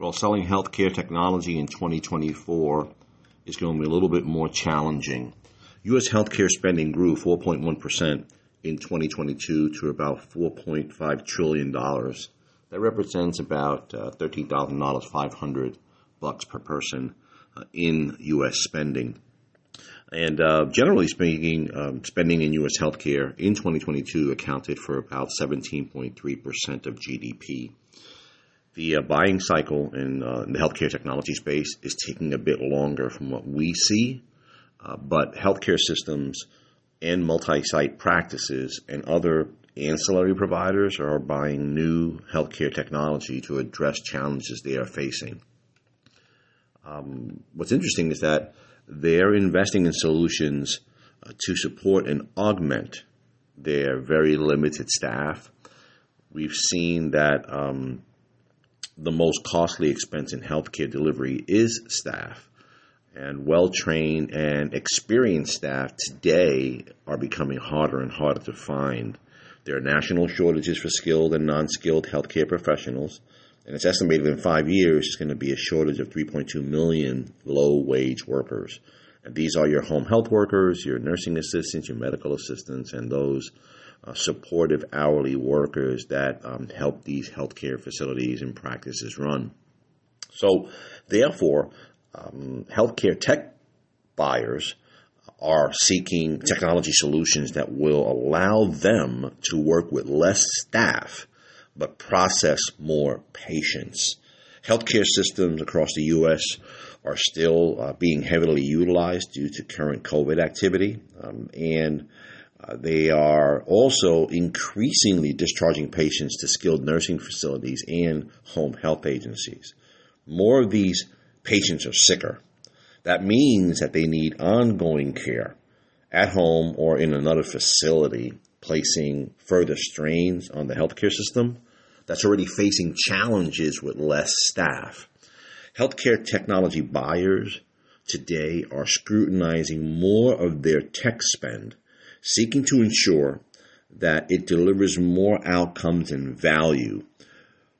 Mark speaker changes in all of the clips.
Speaker 1: Well, selling healthcare technology in 2024 is going to be a little bit more challenging. U.S. healthcare spending grew 4.1% in 2022 to about $4.5 trillion. That represents about uh, $13,000, bucks per person uh, in U.S. spending. And uh, generally speaking, um, spending in U.S. healthcare in 2022 accounted for about 17.3% of GDP. The uh, buying cycle in, uh, in, the healthcare technology space is taking a bit longer from what we see, uh, but healthcare systems and multi site practices and other ancillary providers are buying new healthcare technology to address challenges they are facing. Um, what's interesting is that they're investing in solutions uh, to support and augment their very limited staff. We've seen that um, the most costly expense in healthcare delivery is staff. And well trained and experienced staff today are becoming harder and harder to find. There are national shortages for skilled and non skilled healthcare professionals, and it's estimated in five years it's going to be a shortage of 3.2 million low wage workers. And these are your home health workers, your nursing assistants, your medical assistants, and those uh, supportive hourly workers that um, help these healthcare facilities and practices run. So, therefore, um, healthcare tech buyers are seeking technology solutions that will allow them to work with less staff but process more patients. Healthcare systems across the U.S. are still uh, being heavily utilized due to current COVID activity, um, and uh, they are also increasingly discharging patients to skilled nursing facilities and home health agencies. More of these patients are sicker. That means that they need ongoing care at home or in another facility, placing further strains on the healthcare system that's already facing challenges with less staff. Healthcare technology buyers today are scrutinizing more of their tech spend seeking to ensure that it delivers more outcomes and value.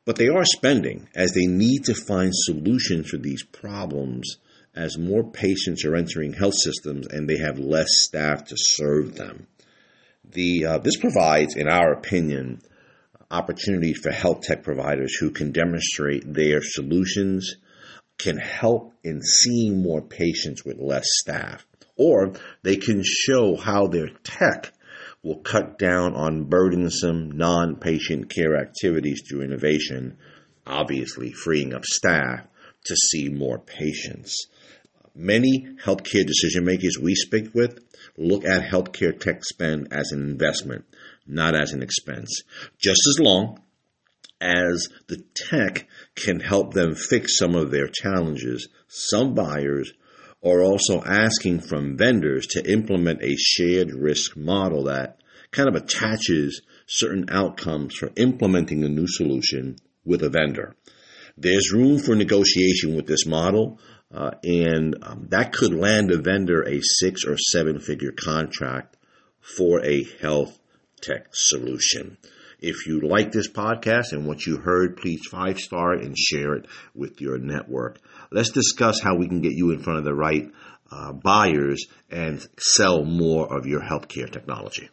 Speaker 1: But they are spending as they need to find solutions for these problems as more patients are entering health systems and they have less staff to serve them. The, uh, this provides, in our opinion, opportunities for health tech providers who can demonstrate their solutions can help in seeing more patients with less staff or they can show how their tech will cut down on burdensome non patient care activities through innovation, obviously freeing up staff to see more patients. Many healthcare decision makers we speak with look at healthcare tech spend as an investment, not as an expense. Just as long as the tech can help them fix some of their challenges, some buyers are also asking from vendors to implement a shared risk model that kind of attaches certain outcomes for implementing a new solution with a vendor. There's room for negotiation with this model, uh, and um, that could land a vendor a six or seven figure contract for a health tech solution. If you like this podcast and what you heard, please five star and share it with your network. Let's discuss how we can get you in front of the right uh, buyers and sell more of your healthcare technology.